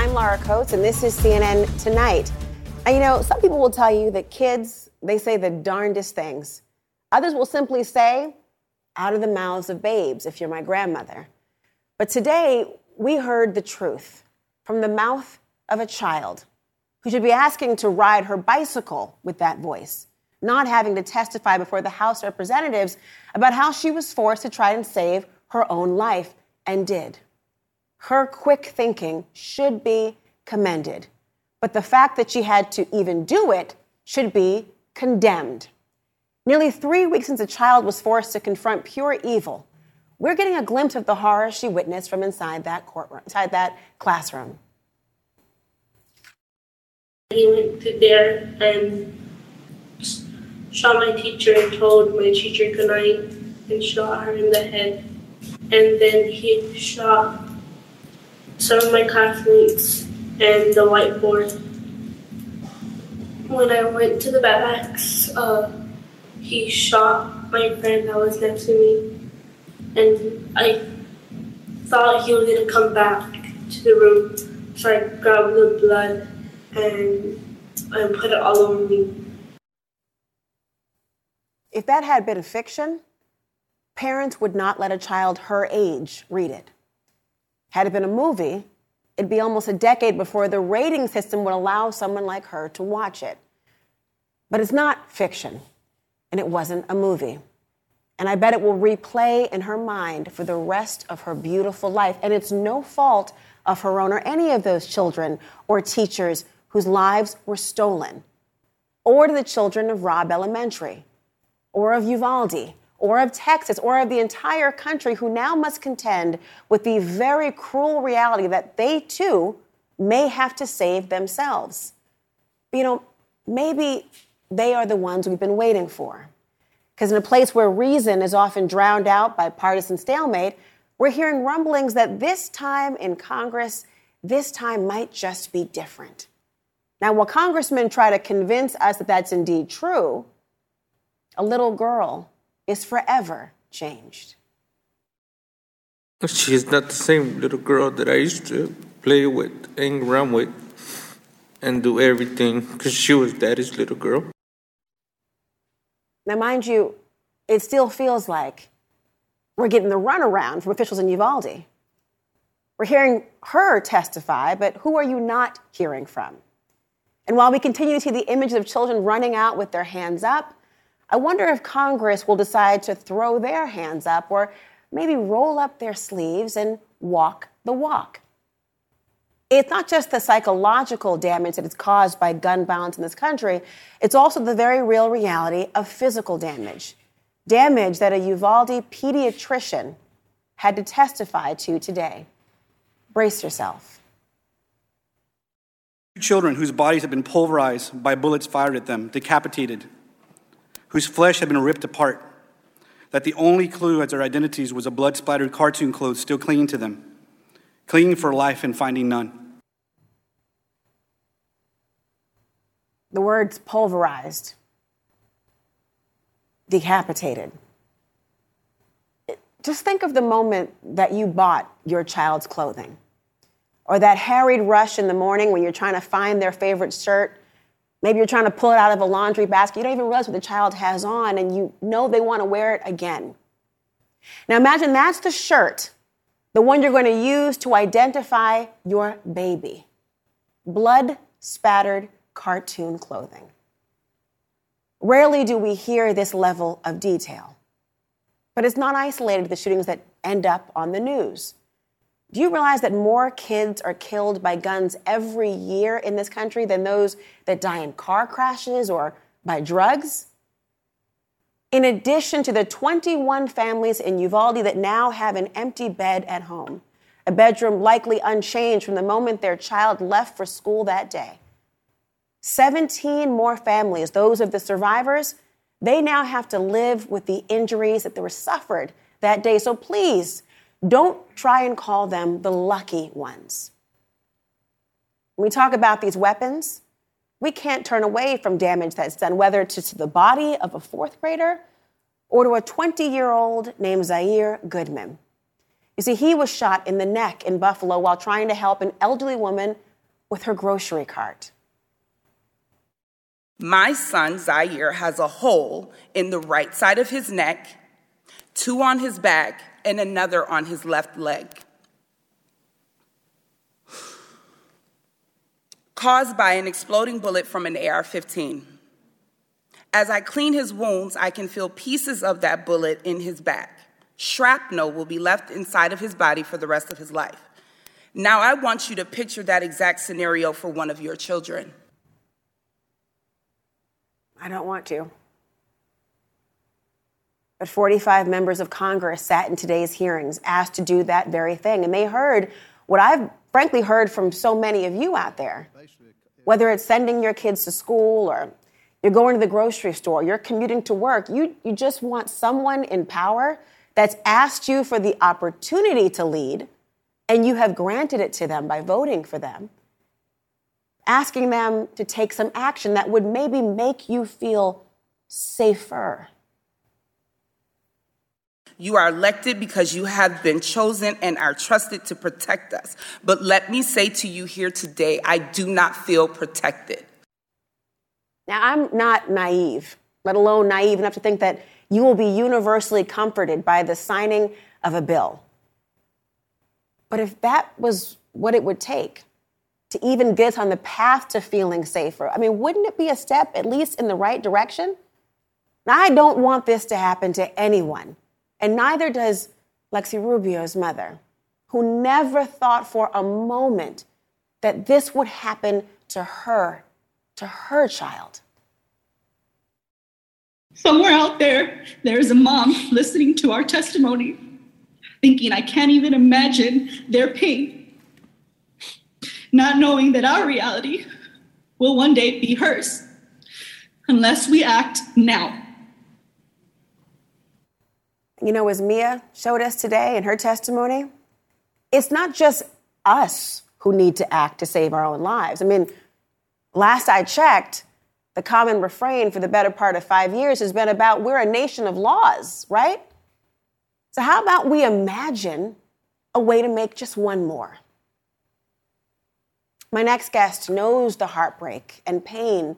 I'm Laura Coates, and this is CNN Tonight. And you know, some people will tell you that kids, they say the darndest things. Others will simply say, out of the mouths of babes, if you're my grandmother. But today, we heard the truth from the mouth of a child who should be asking to ride her bicycle with that voice, not having to testify before the House Representatives about how she was forced to try and save her own life and did. Her quick thinking should be commended, but the fact that she had to even do it should be condemned. Nearly three weeks since a child was forced to confront pure evil, we're getting a glimpse of the horror she witnessed from inside that courtroom, inside that classroom. He went to there and shot my teacher and told my teacher goodnight and shot her in the head. And then he shot some of my classmates and the whiteboard. When I went to the barracks, uh, he shot my friend that was next to me, and I thought he was gonna come back to the room, so I grabbed the blood and and put it all over me. If that had been fiction, parents would not let a child her age read it. Had it been a movie, it'd be almost a decade before the rating system would allow someone like her to watch it. But it's not fiction, and it wasn't a movie. And I bet it will replay in her mind for the rest of her beautiful life. And it's no fault of her own or any of those children or teachers whose lives were stolen, or to the children of Robb Elementary, or of Uvalde, or of Texas or of the entire country who now must contend with the very cruel reality that they too may have to save themselves. You know, maybe they are the ones we've been waiting for. Because in a place where reason is often drowned out by partisan stalemate, we're hearing rumblings that this time in Congress, this time might just be different. Now, while congressmen try to convince us that that's indeed true, a little girl is forever changed. She's not the same little girl that I used to play with, and run with, and do everything because she was daddy's little girl. Now, mind you, it still feels like we're getting the runaround from officials in Uvalde. We're hearing her testify, but who are you not hearing from? And while we continue to see the images of children running out with their hands up, I wonder if Congress will decide to throw their hands up or maybe roll up their sleeves and walk the walk. It's not just the psychological damage that is caused by gun violence in this country, it's also the very real reality of physical damage. Damage that a Uvalde pediatrician had to testify to today. Brace yourself. Children whose bodies have been pulverized by bullets fired at them, decapitated, whose flesh had been ripped apart, that the only clue as their identities was a blood splattered cartoon clothes still clinging to them, clinging for life and finding none. The words pulverized, decapitated. Just think of the moment that you bought your child's clothing, or that harried rush in the morning when you're trying to find their favorite shirt Maybe you're trying to pull it out of a laundry basket. You don't even realize what the child has on, and you know they want to wear it again. Now imagine that's the shirt, the one you're going to use to identify your baby. Blood spattered cartoon clothing. Rarely do we hear this level of detail. But it's not isolated to the shootings that end up on the news. Do you realize that more kids are killed by guns every year in this country than those that die in car crashes or by drugs? In addition to the 21 families in Uvalde that now have an empty bed at home, a bedroom likely unchanged from the moment their child left for school that day. 17 more families, those of the survivors, they now have to live with the injuries that they were suffered that day. So please, don't try and call them the lucky ones. When we talk about these weapons, we can't turn away from damage that's done, whether to the body of a fourth grader or to a 20 year old named Zaire Goodman. You see, he was shot in the neck in Buffalo while trying to help an elderly woman with her grocery cart. My son, Zaire, has a hole in the right side of his neck, two on his back, and another on his left leg. Caused by an exploding bullet from an AR 15. As I clean his wounds, I can feel pieces of that bullet in his back. Shrapnel will be left inside of his body for the rest of his life. Now, I want you to picture that exact scenario for one of your children. I don't want to. But 45 members of Congress sat in today's hearings asked to do that very thing. And they heard what I've frankly heard from so many of you out there. Whether it's sending your kids to school or you're going to the grocery store, you're commuting to work, you, you just want someone in power that's asked you for the opportunity to lead, and you have granted it to them by voting for them asking them to take some action that would maybe make you feel safer. You are elected because you have been chosen and are trusted to protect us. But let me say to you here today, I do not feel protected. Now, I'm not naive, let alone naive enough to think that you will be universally comforted by the signing of a bill. But if that was what it would take, to even get on the path to feeling safer. I mean, wouldn't it be a step at least in the right direction? Now, I don't want this to happen to anyone, and neither does Lexi Rubio's mother, who never thought for a moment that this would happen to her, to her child. Somewhere out there, there's a mom listening to our testimony, thinking, I can't even imagine their pain not knowing that our reality will one day be hers unless we act now. You know, as Miah showed us today in her testimony, it's not just us who need to act to save our own lives. I mean, last I checked, the common refrain for the better part of five years has been about we're a nation of laws, right? So, how about we imagine a way to make just one more? My next guest knows the heartbreak and pain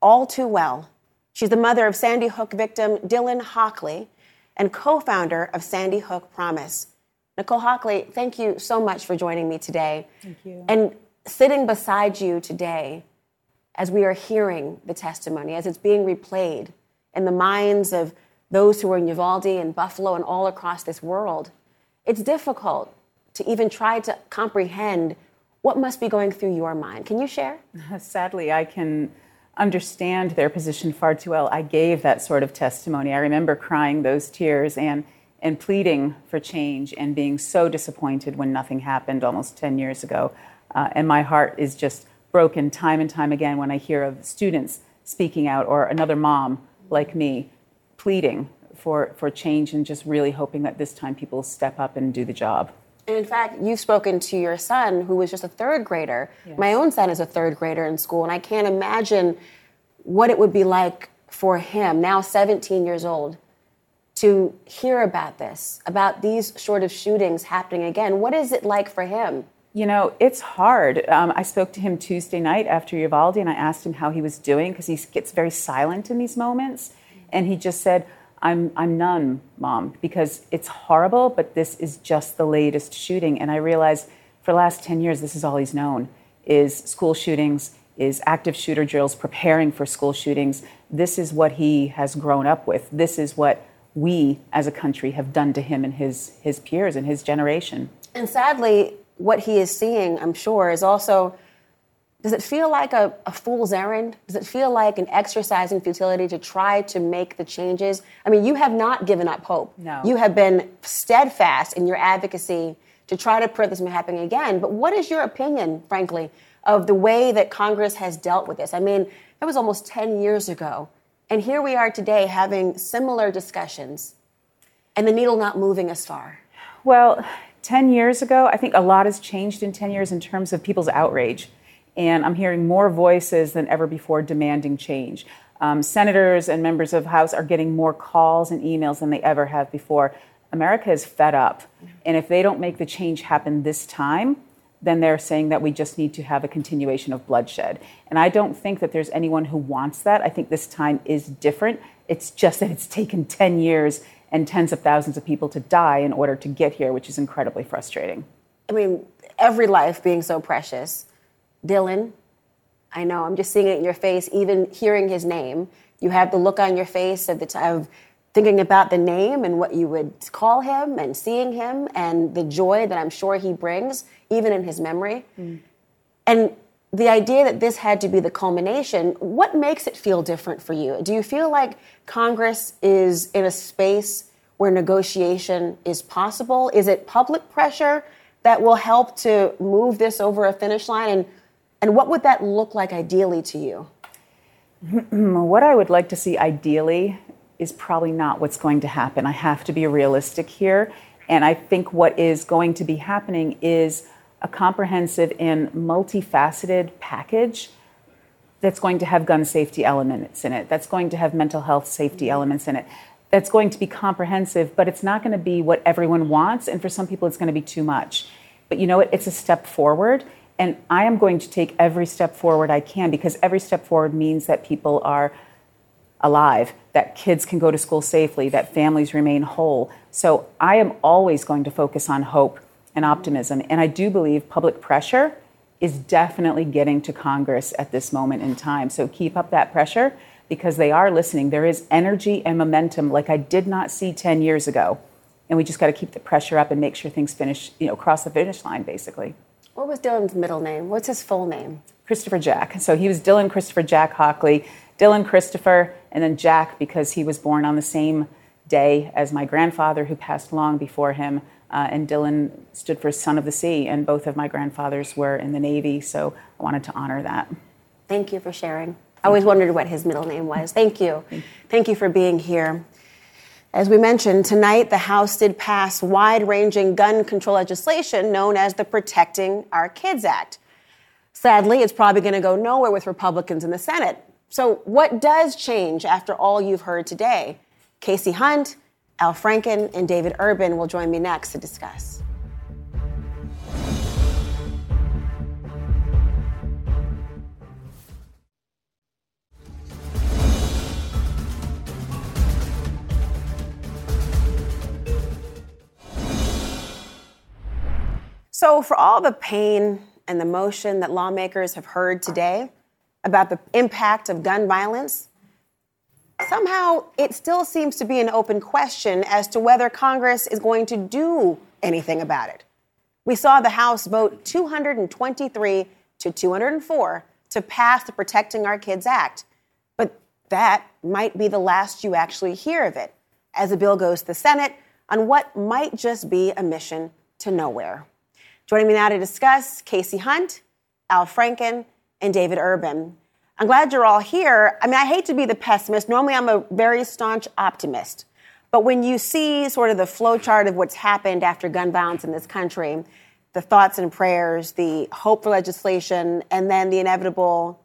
all too well. She's the mother of Sandy Hook victim Dylan Hockley and co founder of Sandy Hook Promise. Nicole Hockley, thank you so much for joining me today. Thank you. And sitting beside you today, as we are hearing the testimony, as it's being replayed in the minds of those who are in Uvalde and Buffalo and all across this world, it's difficult to even try to comprehend what must be going through your mind? Can you share? Sadly, I can understand their position far too well. I gave that sort of testimony. I remember crying those tears and and pleading for change and being so disappointed when nothing happened almost 10 years ago. Uh, and my heart is just broken time and time again when I hear of students speaking out or another mom like me pleading for, for change and just really hoping that this time people step up and do the job. And in fact, you've spoken to your son, who was just a third grader. Yes. My own son is a third grader in school, and I can't imagine what it would be like for him, now 17 years old, to hear about this, about these sort of shootings happening again. What is it like for him? You know, it's hard. Um, I spoke to him Tuesday night after Uvalde, and I asked him how he was doing because he gets very silent in these moments. And he just said, I'm, I'm none, mom, because it's horrible, but this is just the latest shooting. And I realize for the last 10 years, this is all he's known is school shootings, is active shooter drills, preparing for school shootings. This is what he has grown up with. This is what we as a country have done to him and his, his peers and his generation. And sadly, what he is seeing, I'm sure, is also does it feel like a, a, fool's errand? Does it feel like an exercise in futility to try to make the changes? I mean, you have not given up hope. No. You have been steadfast in your advocacy to try to prevent this from happening again. But what is your opinion, frankly, of the way that Congress has dealt with this? I mean, that was almost 10 years ago. And here we are today having similar discussions, and the needle not moving as far. Well, 10 years ago, I think a lot has changed in 10 years in terms of people's outrage and I'm hearing more voices than ever before demanding change. Um, senators and members of House are getting more calls and emails than they ever have before. America is fed up, and if they don't make the change happen this time, then they're saying that we just need to have a continuation of bloodshed. And I don't think that there's anyone who wants that. I think this time is different. It's just that it's taken 10 years and tens of thousands of people to die in order to get here, which is incredibly frustrating. I mean, every life being so precious. Dylan, I know, I'm just seeing it in your face, even hearing his name. You have the look on your face of, the, of thinking about the name and what you would call him and seeing him and the joy that I'm sure he brings, even in his memory. Mm. And the idea that this had to be the culmination, what makes it feel different for you? Do you feel like Congress is in a space where negotiation is possible? Is it public pressure that will help to move this over a finish line? And, and what would that look like ideally to you? Mm-hmm. what I would like to see ideally is probably not what's going to happen. I have to be realistic here. And I think what is going to be happening is a comprehensive and multifaceted package that's going to have gun safety elements in it, that's going to have mental health safety mm-hmm. elements in it, that's going to be comprehensive, but it's not going to be what everyone wants. And for some people, it's going to be too much. But you know what? It's a step forward. And I am going to take every step forward I can because every step forward means that people are alive, that kids can go to school safely, that families remain whole. So I am always going to focus on hope and optimism. And I do believe public pressure is definitely getting to Congress at this moment in time. So keep up that pressure because they are listening. There is energy and momentum like I did not see 10 years ago. And we just got to keep the pressure up and make sure things finish, you know, cross the finish line, basically. What was Dylan's middle name? What's his full name? Christopher Jack. So he was Dylan Christopher Jack Hockley. Dylan Christopher, and then Jack because he was born on the same day as my grandfather who passed long before him. Uh, and Dylan stood for Son of the Sea, and both of my grandfathers were in the Navy, so I wanted to honor that. Thank you for sharing. I always wondered what his middle name was. Thank you. Thank you for being here. As we mentioned, tonight the House did pass wide ranging gun control legislation known as the Protecting Our Kids Act. Sadly, it's probably going to go nowhere with Republicans in the Senate. So, what does change after all you've heard today? Kasie Hunt, Al Franken, and David Urban will join me next to discuss. So, for all the pain and the motion that lawmakers have heard today, about the impact of gun violence, somehow it still seems to be an open question as to whether Congress is going to do anything about it. We saw the House vote 223 to 204 to pass the Protecting Our Kids Act. But that might be the last you actually hear of it as the bill goes to the Senate on what might just be a mission to nowhere. Joining me now to discuss Kasie Hunt, Al Franken, and David Urban. I'm glad you're all here. I mean, I hate to be the pessimist. Normally, I'm a very staunch optimist. But when you see sort of the flowchart of what's happened after gun violence in this country, the thoughts and prayers, the hope for legislation, and then the inevitable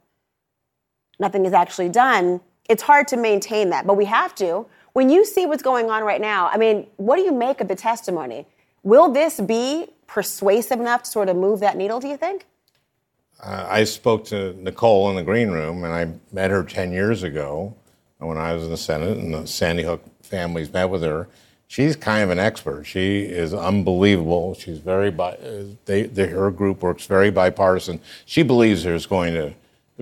nothing is actually done, it's hard to maintain that. But we have to. When you see what's going on right now, I mean, what do you make of the testimony? Will this be persuasive enough to sort of move that needle, do you think? Uh, I spoke to Nicole in the green room, and I met her 10 years ago when I was in the Senate, and the Sandy Hook families met with her. She's kind of an expert. She is unbelievable. She's very, bi- they, they, her group works very bipartisan. She believes there's going to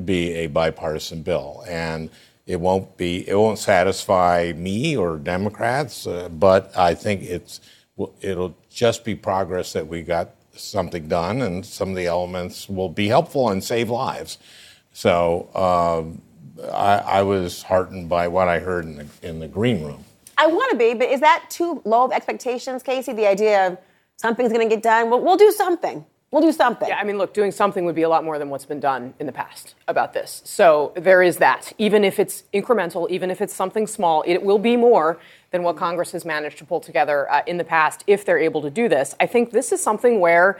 be a bipartisan bill, and it won't be, it won't satisfy me or Democrats, uh, but I think it's, it'll just be progress that we got something done, and some of the elements will be helpful and save lives. So um, I, I, was heartened by what I heard in the, in the green room. I want to be, but is that too low of expectations, Kasie? The idea of something's going to get done? Well, we'll do something. We'll do something. Yeah, I mean, look, doing something would be a lot more than what's been done in the past about this. So there is that. Even if it's incremental, even if it's something small, it will be more than what Congress has managed to pull together uh, in the past if they're able to do this. I think this is something where,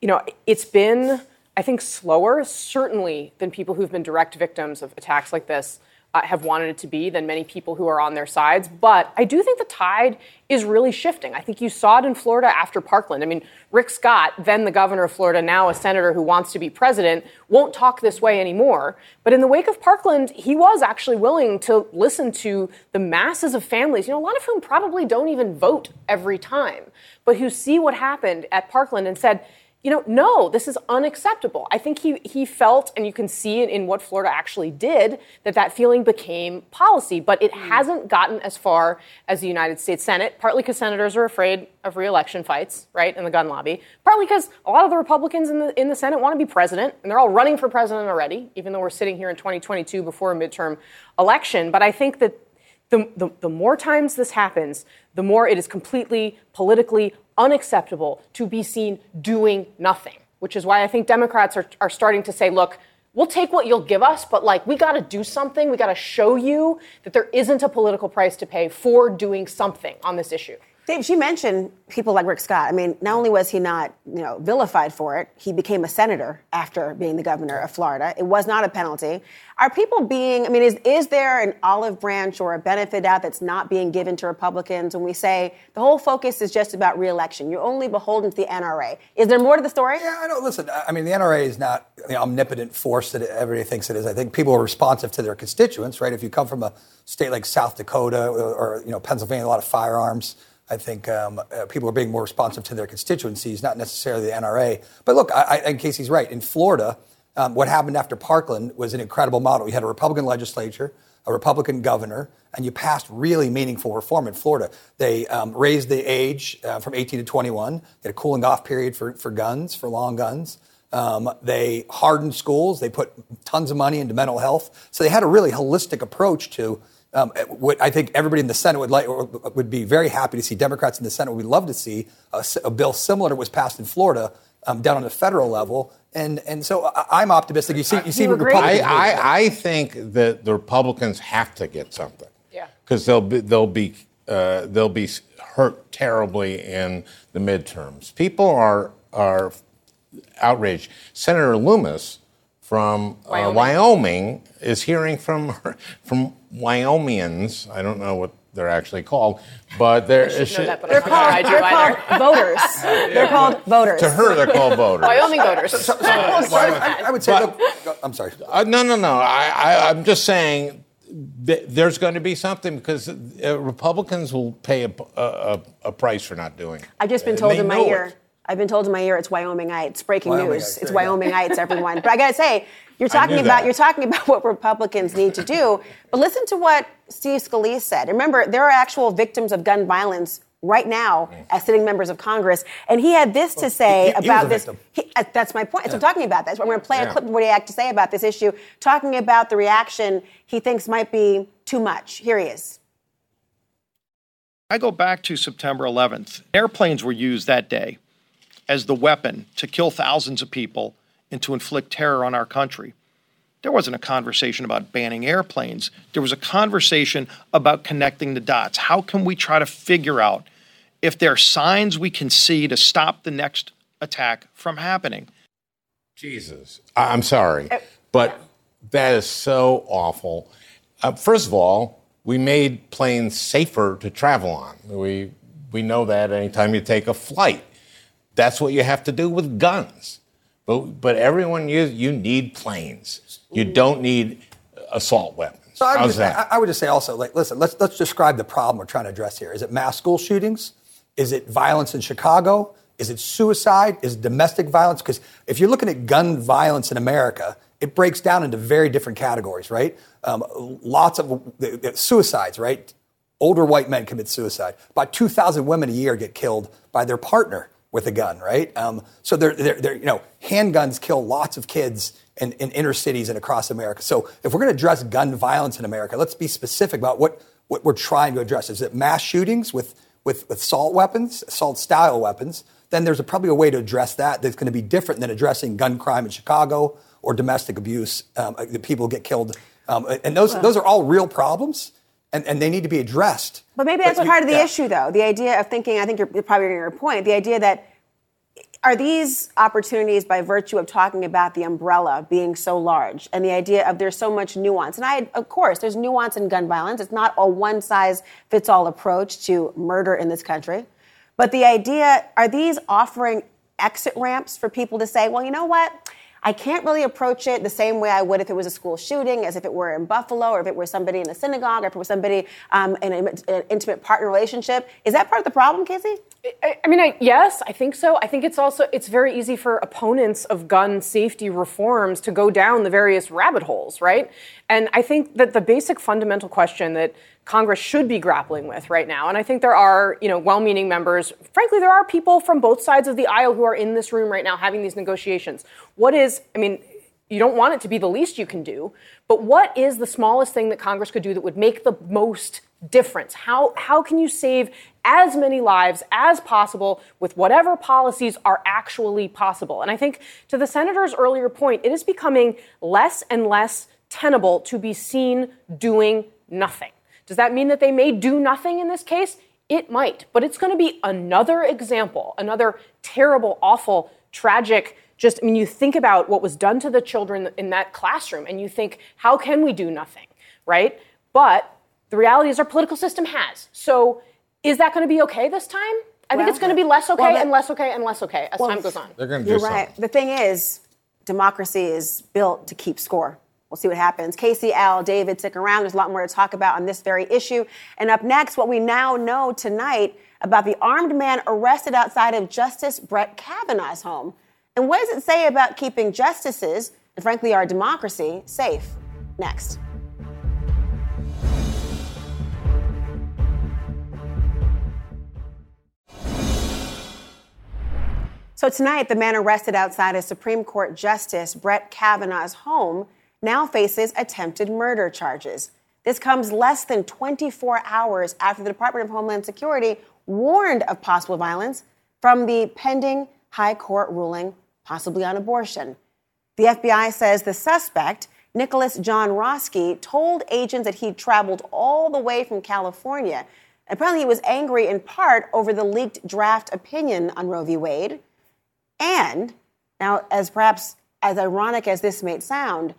you know, it's been, I think, slower, certainly, than people who've been direct victims of attacks like this have wanted it to be than many people who are on their sides. But I do think the tide is really shifting. I think you saw it in Florida after Parkland. I mean, Rick Scott, then the governor of Florida, now a senator who wants to be president, won't talk this way anymore. But in the wake of Parkland, he was actually willing to listen to the masses of families, you know, a lot of whom probably don't even vote every time, but who see what happened at Parkland and said, you know, no, this is unacceptable. I think he, he felt, and you can see it in what Florida actually did, that that feeling became policy, but it mm. hasn't gotten as far as the United States Senate, partly because senators are afraid of reelection fights, right, in the gun lobby, partly because a lot of the Republicans in the, in the Senate want to be president, and they're all running for president already, even though we're sitting here in 2022 before a midterm election. But I think that the, the, the more times this happens, the more it is completely politically unacceptable to be seen doing nothing, which is why I think Democrats are, are starting to say, look, we'll take what you'll give us, but like we got to do something. We got to show you that there isn't a political price to pay for doing something on this issue. Dave, she mentioned people like Rick Scott. I mean, not only was he not, you know, vilified for it, he became a senator after being the governor of Florida. It was not a penalty. Are people being, I mean, is, is there an olive branch or a benefit out that's not being given to Republicans when we say the whole focus is just about reelection? You're only beholden to the NRA. Is there more to the story? Yeah, I know. Listen, I mean, the NRA is not the omnipotent force that everybody thinks it is. I think people are responsive to their constituents, right? If you come from a state like South Dakota or, or you know, Pennsylvania, a lot of firearms I think um, uh, people are being more responsive to their constituencies, not necessarily the NRA. But look, I, I, and Kasie's right. In Florida, um, what happened after Parkland was an incredible model. You had a Republican legislature, a Republican governor, and you passed really meaningful reform in Florida. They um, raised the age uh, from 18 to 21. They had a cooling off period for, for guns, for long guns. Um, they hardened schools. They put tons of money into mental health. So they had a really holistic approach to um, what I think everybody in the Senate would like would be very happy to see. Democrats in the Senate would love to see a, a bill similar to what was passed in Florida um, down on the federal level. And and so I, am optimistic. You see, you see, Republicans. I, I, I, think that the Republicans have to get something. Yeah. Because they'll be they'll be uh, they'll be hurt terribly in the midterms. People are are outraged. Senator Lummis from uh, Wyoming. Wyoming. is hearing from from Wyomingians. I don't know what they're actually called, but they're that, but they're, called, they're called voters. Yeah. They're called voters. To her, they're called voters. Wyoming voters. So, so, so, I, I, would say. But, look, I'm sorry. Uh, no, no, no. I, am just saying. There's going to be something because uh, Republicans will pay a, a, a, price for not doing it. I've just been told in my ear. It. I've been told in my ear it's Wyomingites. Breaking news. It's Wyomingites, everyone. But I got to say, you're talking about that. you're talking about what Republicans need to do. But listen to what Steve Scalise said. Remember, there are actual victims of gun violence right now as sitting members of Congress, and he had this to say he, he about this. He, uh, that's my point. Yeah. So I'm talking about that. So I'm going to play yeah. a clip of what he had to say about this issue, talking about the reaction he thinks might be too much. Here he is. I go back to September 11th. Airplanes were used that day as the weapon to kill thousands of people and to inflict terror on our country. There wasn't a conversation about banning airplanes. There was a conversation about connecting the dots. How can we try to figure out if there are signs we can see to stop the next attack from happening? Jesus. I'm sorry, uh, but that is so awful. Uh, first of all, we made planes safer to travel on. We, we know that anytime you take a flight. That's what you have to do with guns. But, but everyone, you, you need planes. You don't need assault weapons. So I would, just, I, I would just say also, like, listen, let's, let's describe the problem we're trying to address here. Is it mass school shootings? Is it violence in Chicago? Is it suicide? Is it domestic violence? Because if you're looking at gun violence in America, it breaks down into very different categories, right? Um, lots of suicides, right? Older white men commit suicide. About 2,000 women a year get killed by their partner with a gun, right? Um, so they're, they're, they're, you know, handguns kill lots of kids in, in inner cities and across America. So if we're going to address gun violence in America, let's be specific about what, what we're trying to address. Is it mass shootings with, with, with assault weapons, assault style weapons? Then there's a, probably a way to address that that's going to be different than addressing gun crime in Chicago or domestic abuse um, uh, that people get killed. Um, and those, well, those are all real problems and, and they need to be addressed. But maybe that's but part you, of the yeah. issue, though. The idea of thinking, I think you're probably getting your point, the idea that are these opportunities by virtue of talking about the umbrella being so large and the idea of there's so much nuance? And I, of course, there's nuance in gun violence. It's not a one size fits all approach to murder in this country. But the idea are these offering exit ramps for people to say, well, you know what? I can't really approach it the same way I would if it was a school shooting, as if it were in Buffalo, or if it were somebody in a synagogue, or if it was somebody um, in an intimate partner relationship. Is that part of the problem, Kasie? I, I mean, I, yes, I think so. I think it's also it's very easy for opponents of gun safety reforms to go down the various rabbit holes, right? And I think that the basic fundamental question that Congress should be grappling with right now. And I think there are, you know, well-meaning members. Frankly, there are people from both sides of the aisle who are in this room right now having these negotiations. What is, I mean, you don't want it to be the least you can do, but what is the smallest thing that Congress could do that would make the most difference? How how can you save as many lives as possible with whatever policies are actually possible? And I think to the senator's earlier point, it is becoming less and less tenable to be seen doing nothing. Does that mean that they may do nothing in this case? It might, but it's going to be another example, another terrible, awful, tragic. Just, I mean, you think about what was done to the children in that classroom and you think, how can we do nothing, right? But the reality is our political system has. So is that going to be okay this time? I think it's going to be less okay well, and less okay and less okay as well, time goes on. They're going to do You're something. right. The thing is, democracy is built to keep score. We'll see what happens. Kasie, Al, David, stick around. There's a lot more to talk about on this very issue. And up next, what we now know tonight about the armed man arrested outside of Justice Brett Kavanaugh's home. And what does it say about keeping justices, and frankly our democracy, safe? Next. So tonight, the man arrested outside of Supreme Court Justice Brett Kavanaugh's home now faces attempted murder charges. This comes less than 24 hours after the Department of Homeland Security warned of possible violence from the pending high court ruling, possibly on abortion. The FBI says the suspect, Nicholas John Roske, told agents that he'd traveled all the way from California. Apparently, he was angry in part over the leaked draft opinion on Roe v. Wade. And now, as perhaps as ironic as this may sound,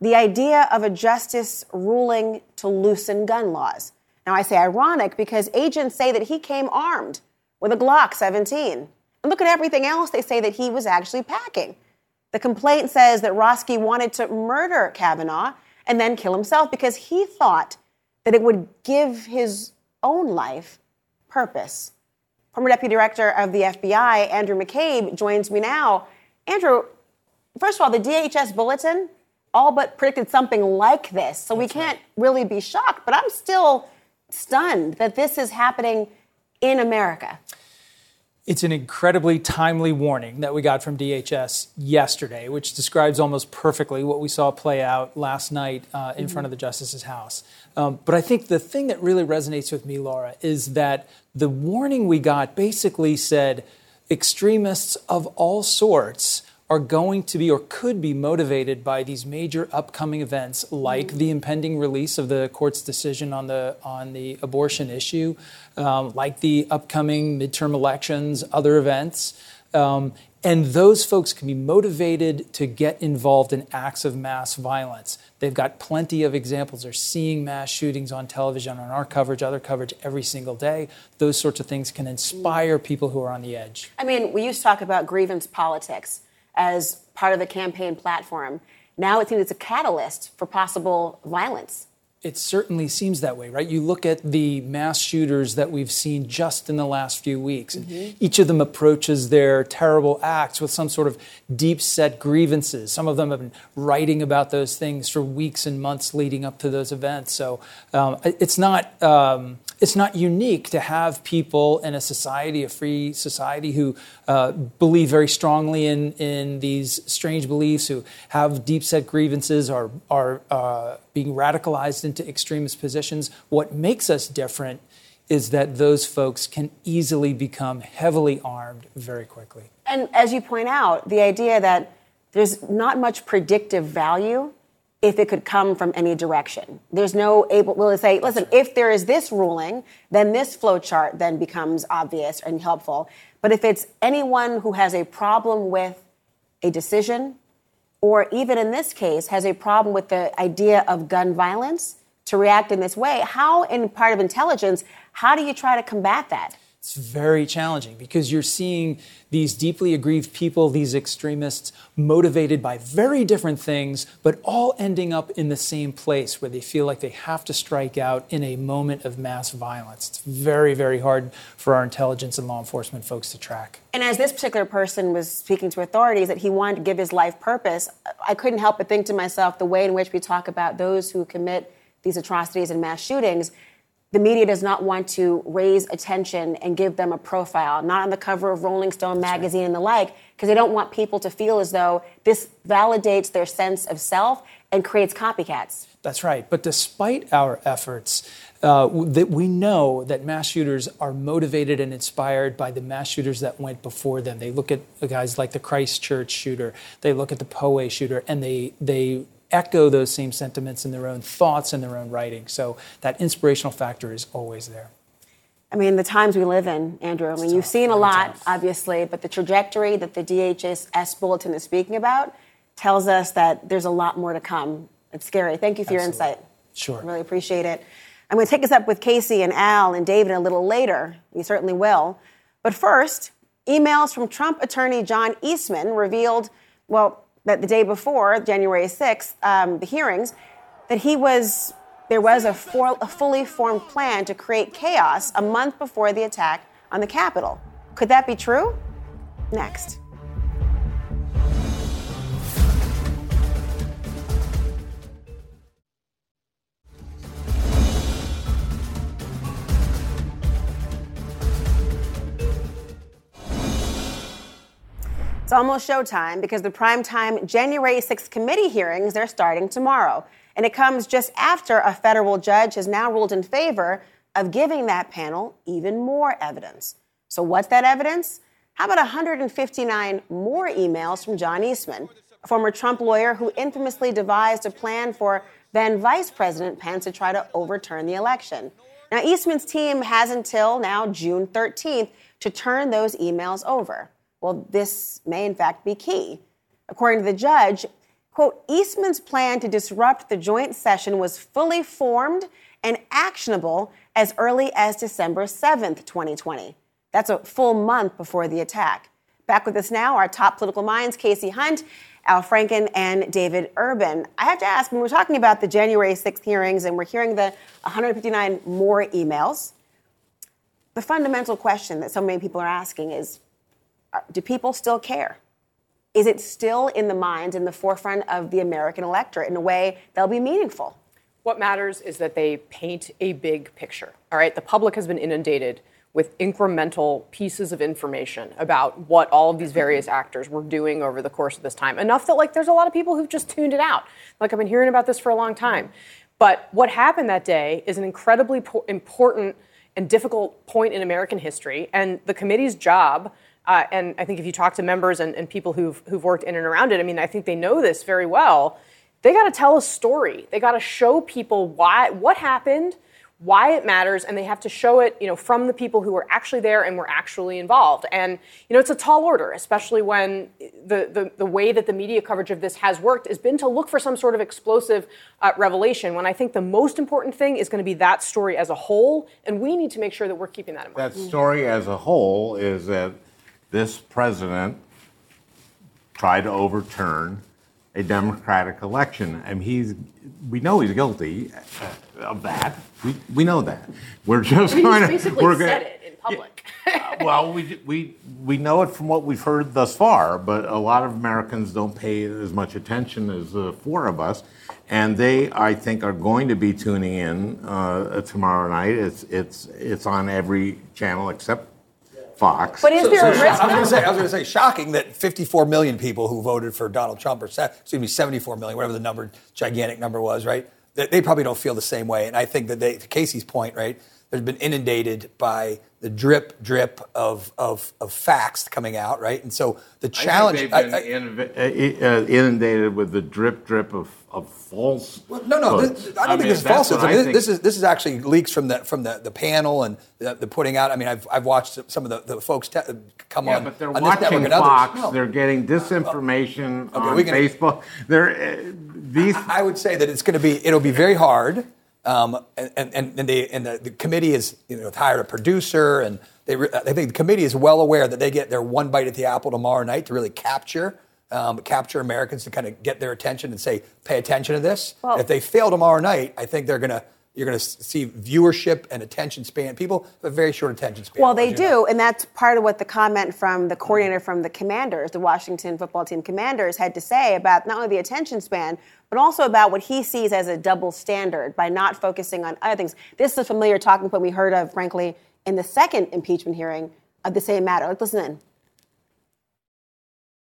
the idea of a justice ruling to loosen gun laws. Now, I say ironic because agents say that he came armed with a Glock 17. And look at everything else they say that he was actually packing. The complaint says that Roske wanted to murder Kavanaugh and then kill himself because he thought that it would give his own life purpose. Former Deputy Director of the FBI, Andrew McCabe, joins me now. Andrew, first of all, the DHS bulletin all but predicted something like this. So That's we can't right. really be shocked, but I'm still stunned that this is happening in America. It's an incredibly timely warning that we got from DHS yesterday, which describes almost perfectly what we saw play out last night uh, in mm-hmm. front of the Justice's house. Um, but I think the thing that really resonates with me, Laura, is that the warning we got basically said extremists of all sorts are going to be or could be motivated by these major upcoming events like the impending release of the court's decision on the on the abortion issue, um, like the upcoming midterm elections, other events. Um, and those folks can be motivated to get involved in acts of mass violence. They've got plenty of examples. They're seeing mass shootings on television, on our coverage, other coverage every single day. Those sorts of things can inspire people who are on the edge. I mean, we used to talk about grievance politics as part of the campaign platform. Now it seems it's a catalyst for possible violence. It certainly seems that way, right? You look at the mass shooters that we've seen just in the last few weeks. Mm-hmm. Each of them approaches their terrible acts with some sort of deep set grievances. Some of them have been writing about those things for weeks and months leading up to those events. So um, it's not. Um, it's not unique to have people in a society, a free society, who uh, believe very strongly in, in these strange beliefs, who have deep set grievances, are, are uh, being radicalized into extremist positions. What makes us different is that those folks can easily become heavily armed very quickly. And as you point out, the idea that there's not much predictive value if it could come from any direction. There's no able, will it say, listen, if there is this ruling, then this flow chart then becomes obvious and helpful. But if it's anyone who has a problem with a decision, or even in this case, has a problem with the idea of gun violence to react in this way, how, in part of intelligence, how do you try to combat that? It's very challenging because you're seeing these deeply aggrieved people, these extremists, motivated by very different things, but all ending up in the same place where they feel like they have to strike out in a moment of mass violence. It's very, very hard for our intelligence and law enforcement folks to track. And as this particular person was speaking to authorities that he wanted to give his life purpose, I couldn't help but think to myself the way in which we talk about those who commit these atrocities and mass shootings the media does not want to raise attention and give them a profile, not on the cover of Rolling Stone magazine right. and the like, because they don't want people to feel as though this validates their sense of self and creates copycats. That's right. But despite our efforts, uh, that we know that mass shooters are motivated and inspired by the mass shooters that went before them. They look at guys like the Christchurch shooter, they look at the Poway shooter, and they they echo those same sentiments in their own thoughts and their own writing. So that inspirational factor is always there. I mean, the times we live in, Andrew, I mean, you've seen a lot, obviously, but the trajectory that the DHS bulletin is speaking about tells us that there's a lot more to come. It's scary. Thank you for Absolutely. your insight. Sure. I really appreciate it. I'm going to take us up with Kasie and Al and David a little later. We certainly will. But first, emails from Trump attorney John Eastman revealed, well, that the day before, January 6th, um, the hearings, that he was there was a, for, a fully formed plan to create chaos a month before the attack on the Capitol. Could that be true? Next. It's almost showtime because the primetime January 6th committee hearings, they're starting tomorrow. And it comes just after a federal judge has now ruled in favor of giving that panel even more evidence. So, what's that evidence? How about 159 more emails from John Eastman, a former Trump lawyer who infamously devised a plan for then Vice President Pence to try to overturn the election? Now, Eastman's team has until now, June 13th, to turn those emails over. Well, this may in fact be key. According to the judge, quote, Eastman's plan to disrupt the joint session was fully formed and actionable as early as December 7th, 2020. That's a full month before the attack. Back with us now, our top political minds, Kasie Hunt, Al Franken, and David Urban. I have to ask, when we're talking about the January 6th hearings and we're hearing the 159 more emails, the fundamental question that so many people are asking is do people still care? Is it still in the minds, in the forefront of the American electorate in a way that'll be meaningful? What matters is that they paint a big picture. All right, the public has been inundated with incremental pieces of information about what all of these various mm-hmm. actors were doing over the course of this time. Enough that like there's a lot of people who've just tuned it out. Like I've been hearing about this for a long time. But what happened that day is an incredibly po- important and difficult point in American history, and the committee's job uh, and I think if you talk to members and, and people who've, who've worked in and around it, I mean, I think they know this very well. They got to tell a story. They got to show people why, what happened, why it matters, and they have to show it, you know, from the people who were actually there and were actually involved. And you know, it's a tall order, especially when the the, the way that the media coverage of this has worked has been to look for some sort of explosive uh, revelation. When I think the most important thing is going to be that story as a whole, and we need to make sure that we're keeping that in mind. That story as a whole is that this president tried to overturn a democratic election. and he's, we know he's guilty of that. We, we know that. We're just mean, going to. Basically, we're said it in public. Uh, well, we, we, we know it from what we've heard thus far, but a lot of Americans don't pay as much attention as the four of us. And they, I think, are going to be tuning in uh, tomorrow night. It's, it's, it's on every channel except Fox. But is there a risk? I was going to say, I was going to say, shocking that 54 million people who voted for Donald Trump, or excuse me, 74 million, whatever the number, gigantic number was, right? They, they probably don't feel the same way. And I think that they, to Kasie's point, right, they've been inundated by the drip drip of, of, of facts coming out, right? And so the challenge. I think they've been inundated, uh, inundated with the drip drip of, of false. Well, no, no, this, I don't think mean, this is false. I I mean, think. this is this is actually leaks from the from the, the panel and the, the putting out. I mean, I've, I've watched some of the, the folks te- come Yeah, on. but they're on watching. Fox. No. They're getting disinformation Okay, on can- Facebook. They're uh, these. I would say that it's going to be it'll be very hard. Um, and and, and, they, and the, the committee is you know hired a producer and they re- I think the committee is well aware that they get their one bite at the apple tomorrow night to really capture um, capture Americans to kind of get their attention and say pay attention to this. Well- if they fail tomorrow night, I think they're going to you're going to see viewership and attention span. People have a very short attention span. Well, they do, know. and that's part of what the comment from the coordinator from the Commanders, the Washington football team Commanders, had to say about not only the attention span, but also about what he sees as a double standard by not focusing on other things. This is a familiar talking point we heard of, frankly, in the second impeachment hearing of the same matter. Let's listen in.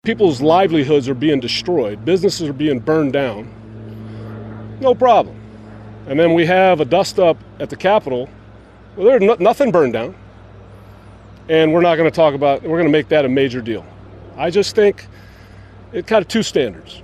People's livelihoods are being destroyed, businesses are being burned down. No problem. And then we have a dust up at the Capitol. Well, there's no, nothing burned down. And we're not going to talk about, we're going to make that a major deal. I just think it kind of two standards.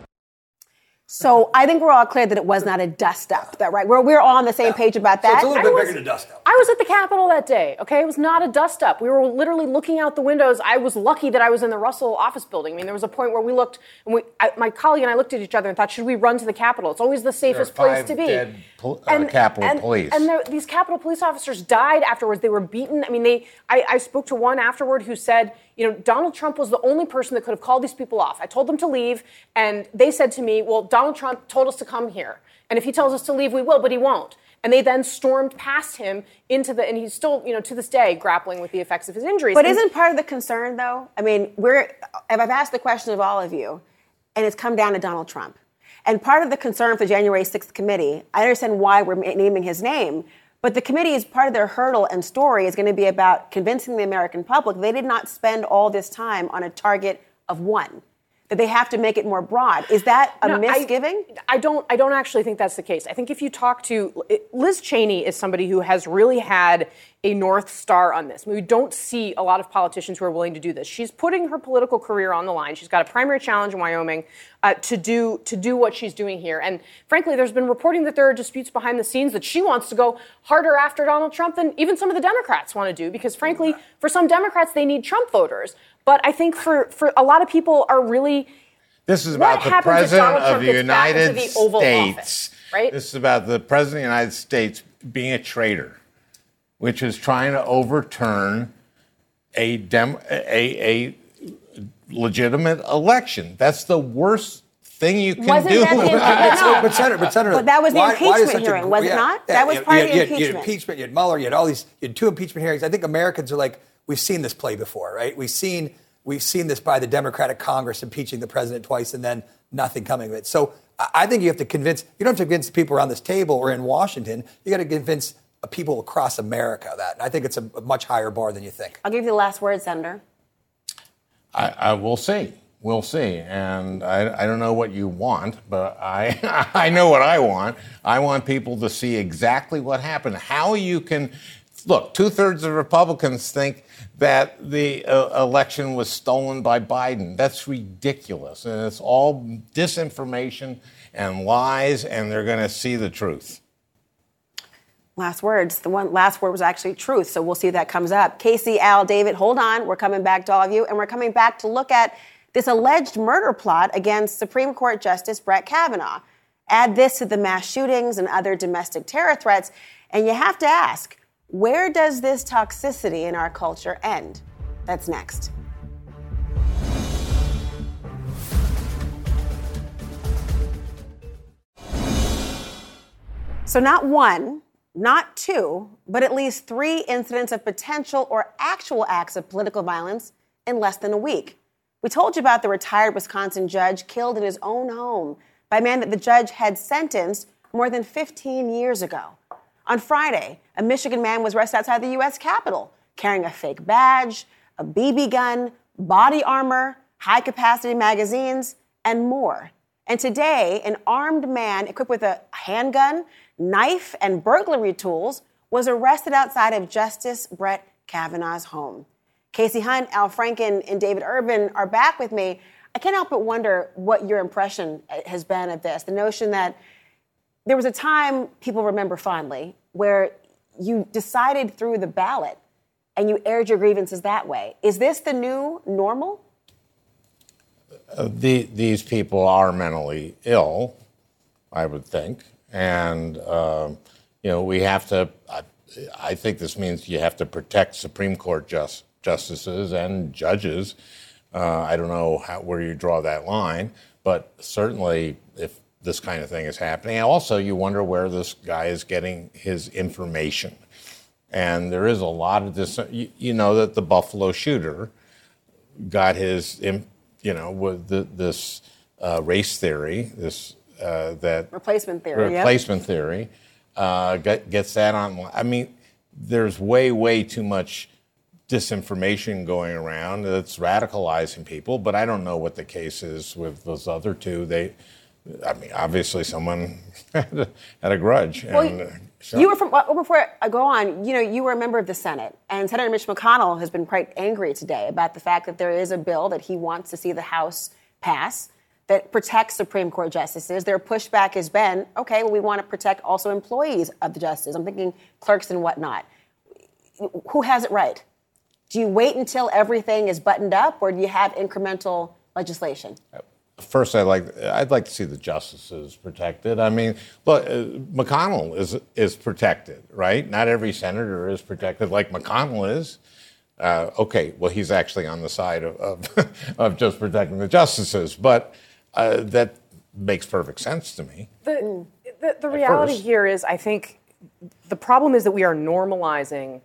So I think we're all clear that it was not a dust up. That right? We're we're all on the same page about So that. it's a little I bit was- bigger than a dust up. I was at the Capitol that day, okay? It was not a dust up. We were literally looking out the windows. I was lucky that I was in the Russell office building. I mean, there was a point where we looked, and we, I, my colleague and I looked at each other and thought, should we run to the Capitol? It's always the safest place five to be. dead pol- uh, Capitol and, police. And there, these Capitol police officers died afterwards. They were beaten. I mean, they. I, I spoke to one afterward who said, you know, Donald Trump was the only person that could have called these people off. I told them to leave, and they said to me, well, Donald Trump told us to come here. And if he tells us to leave, we will, but he won't. And they then stormed past him into the, and he's still, you know, to this day grappling with the effects of his injuries. But And- isn't part of the concern, though? I mean, we're. If I've asked the question of all of you, and it's come down to Donald Trump, and part of the concern for the January 6th committee, I understand why we're naming his name, but the committee is part of their hurdle and story is going to be about convincing the American public they did not spend all this time on a target of one. That they have to make it more broad. Is that a No, I- misgiving? I don't. I don't actually think that's the case. I think if you talk to Liz Cheney, is somebody who has really had a north star on this. We don't see a lot of politicians who are willing to do this. She's putting her political career on the line. She's got a primary challenge in Wyoming uh, to do to do what she's doing here. And frankly, there's been reporting that there are disputes behind the scenes that she wants to go harder after Donald Trump than even some of the Democrats want to do. Because frankly, for some Democrats, they need Trump voters. But I think for for a lot of people are really This is about the president of the gets back into United the Oval States. Office, right? This is about the president of the United States being a traitor, which is trying to overturn a dem a, a legitimate election. That's the worst thing you can Wasn't do. that the impeachment? But Senator, but Senator, But that was the why- why does impeachment such a- hearing, was it yeah, not? yeah, That was you- part you- of the you had- You impeachment. had impeachment. You had Mueller. You had all these. You had two impeachment hearings. I think Americans are like, we've seen this play before, right? We've seen we've seen this by the Democratic Congress impeaching the president twice and then nothing coming of it. So I I think you have to convince. You don't have to convince the people around this table or in Washington. You got to convince uh, people across America that. And I think it's a, a much higher bar than you think. I'll give you the last word, Senator. I, I will see. We'll see. And I, I don't know what you want, but I, I know what I want. I want people to see exactly what happened. How you can look, two thirds of Republicans think that the uh, election was stolen by Biden. That's ridiculous. And it's all disinformation and lies, and they're going to see the truth. Last words. The one last word was actually truth, so we'll see if that comes up. Kasie, Al, David, hold on. We're coming back to all of you, and we're coming back to look at this alleged murder plot against Supreme Court Justice Brett Kavanaugh. Add this to the mass shootings and other domestic terror threats, and you have to ask, where does this toxicity in our culture end? That's next. So, not one, not two, but at least three incidents of potential or actual acts of political violence in less than a week. We told you about the retired Wisconsin judge killed in his own home by a man that the judge had sentenced more than 15 years ago. On Friday, a Michigan man was arrested outside the U.S. Capitol carrying a fake badge, a BB gun, body armor, high capacity magazines, and more. And today, an armed man equipped with a handgun, knife, and burglary tools was arrested outside of Justice Brett Kavanaugh's home. Kasie Hunt, Al Franken, and David Urban are back with me. I can't help but wonder what your impression has been of this. The notion that there was a time people remember fondly where you decided through the ballot and you aired your grievances that way. Is this the new normal? Uh, the, these people are mentally ill, I would think. And, um, you know, we have to, I, I, think this means you have to protect Supreme Court just, justices and judges. Uh, I don't know how, where you draw that line, but certainly this kind of thing is happening, also you wonder where this guy is getting his information. And there is a lot of this, you, you know, that the Buffalo shooter got his, you know, with the, this uh, race theory, this uh, that replacement theory, replacement yep. theory, uh, get, gets that on. I mean, there's way, way too much disinformation going around that's radicalizing people. But I don't know what the case is with those other two. They, I mean, obviously someone had a grudge. Well, and, uh, so. You were from well, before I go on. You know, you were a member of the Senate, and Senator Mitch McConnell has been quite angry today about the fact that there is a bill that he wants to see the House pass that protects Supreme Court justices. Their pushback has been, okay, well, we want to protect also employees of the justice. I'm thinking clerks and whatnot. Who has it right? Do you wait until everything is buttoned up, or do you have incremental legislation? First, I'd like I'd like to see the justices protected. I mean, look, uh, McConnell is is protected, right? Not every senator is protected like McConnell is. Uh, okay, well, he's actually on the side of, of, of just protecting the justices, but uh, that makes perfect sense to me. The, the, the reality here is, I think the problem is that we are normalizing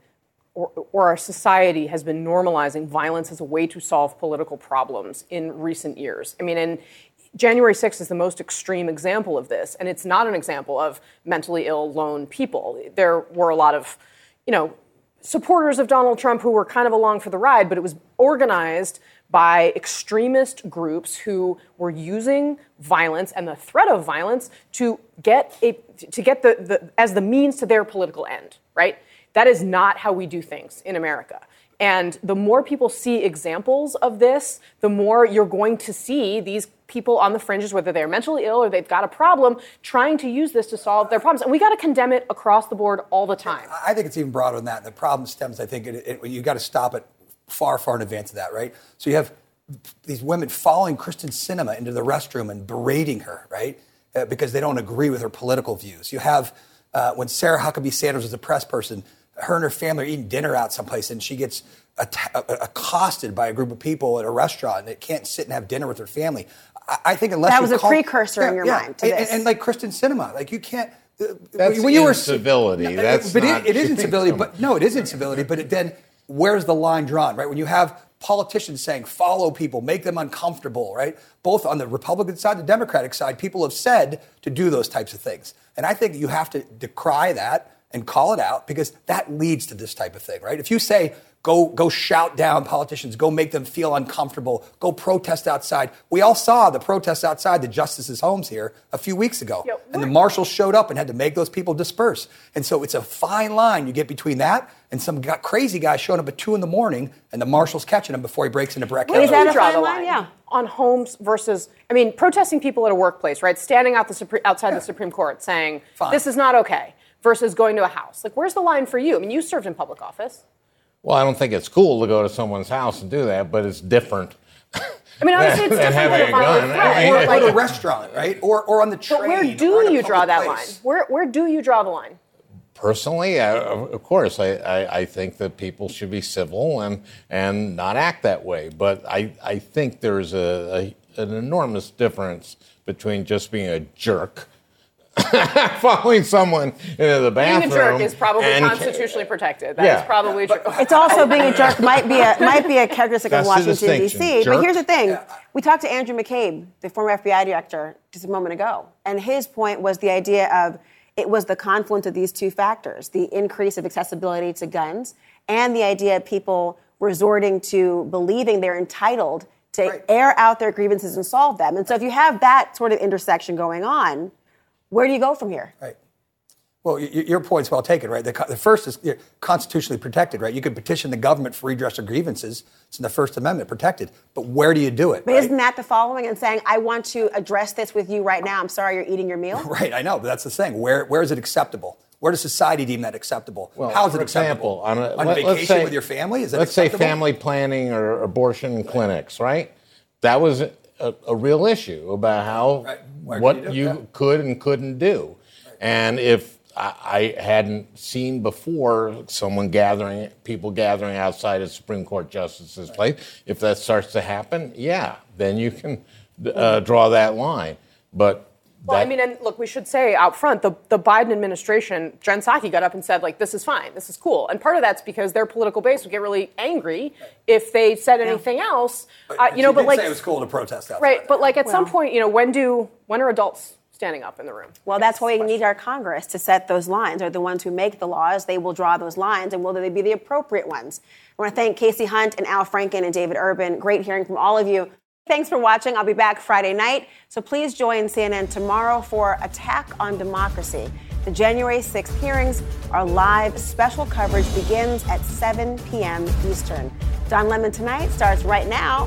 or, or, our society has been normalizing violence as a way to solve political problems in recent years. I mean, and January 6th is the most extreme example of this, and it's not an example of mentally ill lone people. There were a lot of, you know, supporters of Donald Trump who were kind of along for the ride, but it was organized by extremist groups who were using violence and the threat of violence to get a to get the, the as the means to their political end, right? That is not how we do things in America. And the more people see examples of this, the more you're going to see these people on the fringes, whether they're mentally ill or they've got a problem, trying to use this to solve their problems. And we got to condemn it across the board all the time. I think it's even broader than that. The problem stems, I think, it, it, you got to stop it far, far in advance of that, right? So you have these women following Kyrsten Sinema into the restroom and berating her, right? Uh, because they don't agree with her political views. You have uh, when Sarah Huckabee Sanders was a press person her and her family are eating dinner out someplace, and she gets accosted by a group of people at a restaurant and can't sit and have dinner with her family. I, I think unless that was a call, precursor yeah, in your yeah. mind to and, this. And, and, like Kyrsten Sinema, like you can't. Uh, That's when you were civility. That's but not it, it is incivility. But no, it is incivility. But it, then where's the line drawn? Right when you have politicians saying follow people, make them uncomfortable, right? Both on the Republican side, the Democratic side, people have said to do those types of things. And I think you have to decry that and call it out because that leads to this type of thing, right? If you say, go, go shout down politicians, go make them feel uncomfortable, go protest outside. We all saw the protests outside the justices' homes here a few weeks ago. and the marshals showed up and had to make those people disperse. And so it's a fine line you get between that and some crazy guy showing up at two in the morning and the marshals catching him before he breaks into Brett Is that a draw fine line? line? Yeah. On homes versus, I mean, protesting people at a workplace, right? Standing out the outside yeah. the Supreme Court saying, Fine. this is not okay versus going to a house? Like, where's the line for you? I mean, you served in public office. Well, I don't think it's cool to go to someone's house and do that, but it's different. I mean, obviously, it's different than a gun. I mean, or like a restaurant, right? Or, or on the train. But where do you draw that place. line? Where, where do you draw the line? Personally, I, of course, I, I, I, think that people should be civil and, and not act that way. But I, I think there's a, a an enormous difference between just being a jerk following someone into the bathroom. Being a jerk is probably constitutionally protected. That yeah. is probably true. It's also being a jerk might be a might be a characteristic That's of Washington D.C. But here's the thing: Yeah. we talked to Andrew McCabe, the former FBI director, just a moment ago, and his point was the idea of it was the confluence of these two factors: the increase of accessibility to guns and the idea of people resorting to believing they're entitled to Right. air out their grievances and solve them. And so, if you have that sort of intersection going on, where do you go from here? Right. Well, y- y- your point's well taken, right? The, first is you're constitutionally protected, right? You can petition the government for redress of grievances. It's in the First Amendment, protected. But where do you do it? But right? isn't that the following and saying, I want to address this with you right now? I'm sorry you're eating your meal? Right, I know, but that's the thing. Where where is it acceptable? Where does society deem that acceptable? Well, How is it for acceptable? example, on, a, on let- vacation let's say, with your family? Is that let's say family planning or abortion clinics, right? That was a, a real issue about how Where what you you could and couldn't do, and if I, I hadn't seen before someone gathering, people gathering outside a Supreme Court justice's place, if that starts to happen, yeah, then you can uh, draw that line. But Well, I mean, and look, we should say out front, the, the Biden administration, Jen Psaki got up and said, like, this is fine, this is cool. And part of that's because their political base would get really angry if they said anything else. Uh, you know, She but did like, say it was cool to protest outside. right, but like at some point, you know, when do, when are adults standing up in the room? Well, that's why we need our Congress to set those lines. They're the ones who make the laws. They will draw those lines, and will they be the appropriate ones? I want to thank Kasie Hunt and Al Franken and David Urban. Great hearing from all of you. Thanks for watching. I'll be back Friday night. So please join CNN tomorrow for Attack on Democracy. The January 6th hearings are live. Special coverage begins at 7 p.m. Eastern. Don Lemon Tonight starts right now.